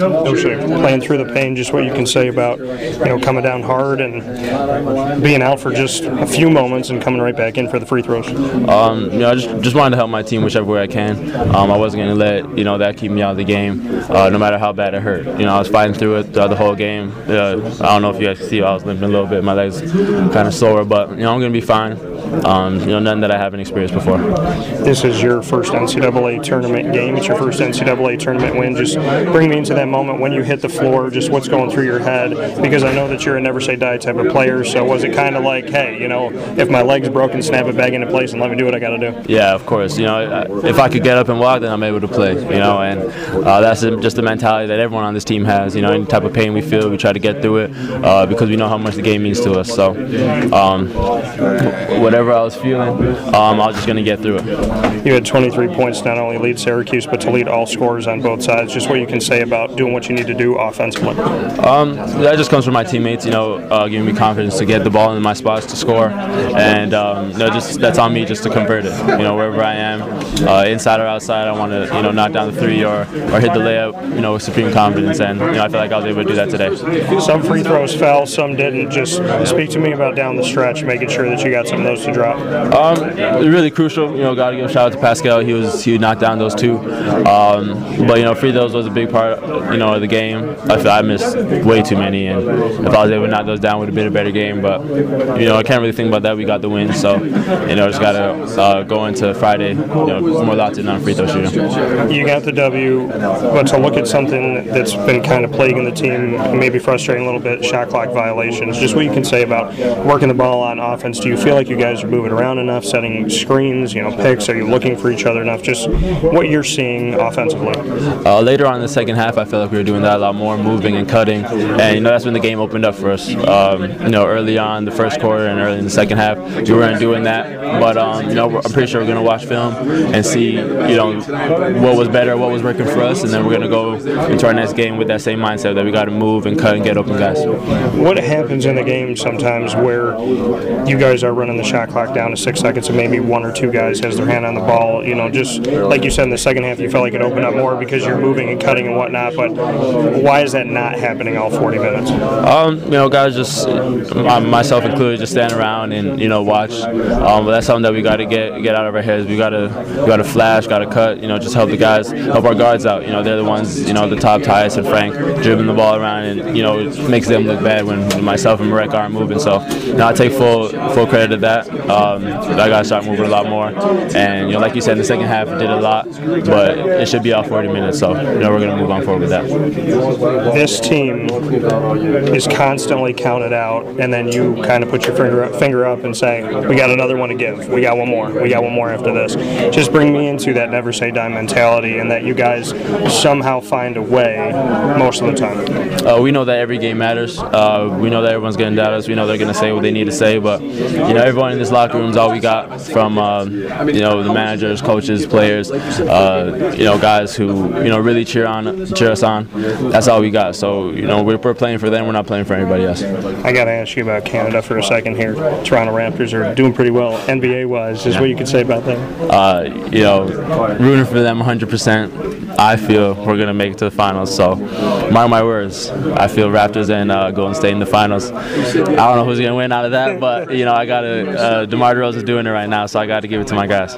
No shame. Playing through the pain, just what you can say about you know coming down hard and being out for just a few moments and coming right back in for the free throws. Um, you know, I just just wanted to help my team whichever way I can. Um, I wasn't going to let you know that keep me out of the game, uh, no matter how bad it hurt. You know, I was fighting through it throughout the whole game. Uh, I don't know if you guys see, I was limping a little bit. My legs kind of sore, but you know, I'm going to be fine. Um, you know, nothing that I haven't experienced before. This is your first NCAA tournament game. It's your first NCAA tournament win. Just bring me into that moment when you hit the floor. Just what's going through your head, because I know that you're a never say die type of player. So was it kind of like, hey, you know, if my leg's broken, snap it back into place and let me do what I got to do? Yeah, of course. You know, if I could get up and walk, then I'm able to play. You know, and uh, that's just the mentality that everyone on this team has. You know, any type of pain we feel, we try to get through it uh, because we know how much the game means to us. So, um, whatever I was feeling, um, I was just going to get through it. You had 23 points, not only lead Syracuse, but to lead all scorers on both sides. Just what you can say about doing what you need to do offensively. Um, that just comes from my teammates, you know, uh, giving me confidence to get the ball in my spots to score, and um, you know, just that's on me just to convert it. You know, wherever I am, uh, inside or outside, I want to you know knock down the three or, or hit the layup, you know, with supreme confidence, and you know, I feel like I was able to do that today. Some free throws fell, some didn't. Just speak to me about down the stretch, making sure that you got some of those to drop. Um, really crucial. You know, got to give a shout out to Pascal. He was he knocked down those two. Um, but you know, free throws was a big part. You know, of the game. I feel I missed way too many, and if I was able to knock those down, would have been a better game. But you know, I can't really think about that. We got the win, so you know, just got to uh, go into Friday. You know, more locked in on free throw shooting. You got the W, but to look at something that's been kind of plaguing the team, maybe frustrating a little bit, shot clock violations. Just what you can say about working the ball on offense. Do you feel like you guys are moving around enough, setting screens, you know, picks? Are you looking for each other enough? Just what you're seeing offensively. Uh, later on in the second half, I felt like we were doing that a lot more, moving and cutting, and you know that's when the game opened up for us. Um, you know, early on the first quarter and early in the second half, we weren't doing that. But um, you know, I'm pretty sure we're going to watch film and see, you know, what was better, what was working for us, and then we're going to go into our next game with that same mindset that we got to move and cut and get open guys. What happens in the game sometimes where you guys are running the shot clock down to six seconds and maybe one or two guys has their hand on the ball? You know, just like you said in the second half, you felt like it opened up more because you're moving and cutting and whatnot. But why is that not happening all 40 minutes? Um, you know, guys just myself included, just stand around and you know watch. Um, but that's something that we got to get get out of our heads. We got to we got to flash, got to cut. You know, just help the guys, help our guards out. You know, they're the ones. You know, the top Tyus and Frank dribbling the ball around, and you know, it makes them look bad when myself and Marek aren't moving. So, know, I take full full credit of that. Um, I got to start moving a lot more, and you know, like you said, in the second half, did a lot, but it should be all 40 minutes. So, you know, we're gonna move on forward with that. This team is constantly counted out, and then you kind of put your finger up, finger up and say, "We got another one to give. We got one more. We got one more after this." Just bring me into that never say die mentality, and that you guys somehow find a way most of the time. Uh, we know that every game matters. Uh, we know that everyone's going to doubt us. We know they're going to say what they need to say, but you know, everyone in this locker room is all we got from uh, you know the managers, coaches, players, uh, you know, guys who you know really cheer on, cheer us on. That's all we got. So you know, we're, we're playing for them. We're not playing for anybody else. I got to ask you about Canada for a second here. Toronto Raptors are doing pretty well NBA wise. Is what you could say about them? Uh, you know, rooting for them 100%. I feel we're gonna make it to the finals. So, mark my words. I feel Raptors and uh, Golden State in the finals. I don't know who's gonna win out of that, but you know, I got to. Uh, Demar is doing it right now, so I got to give it to my guys.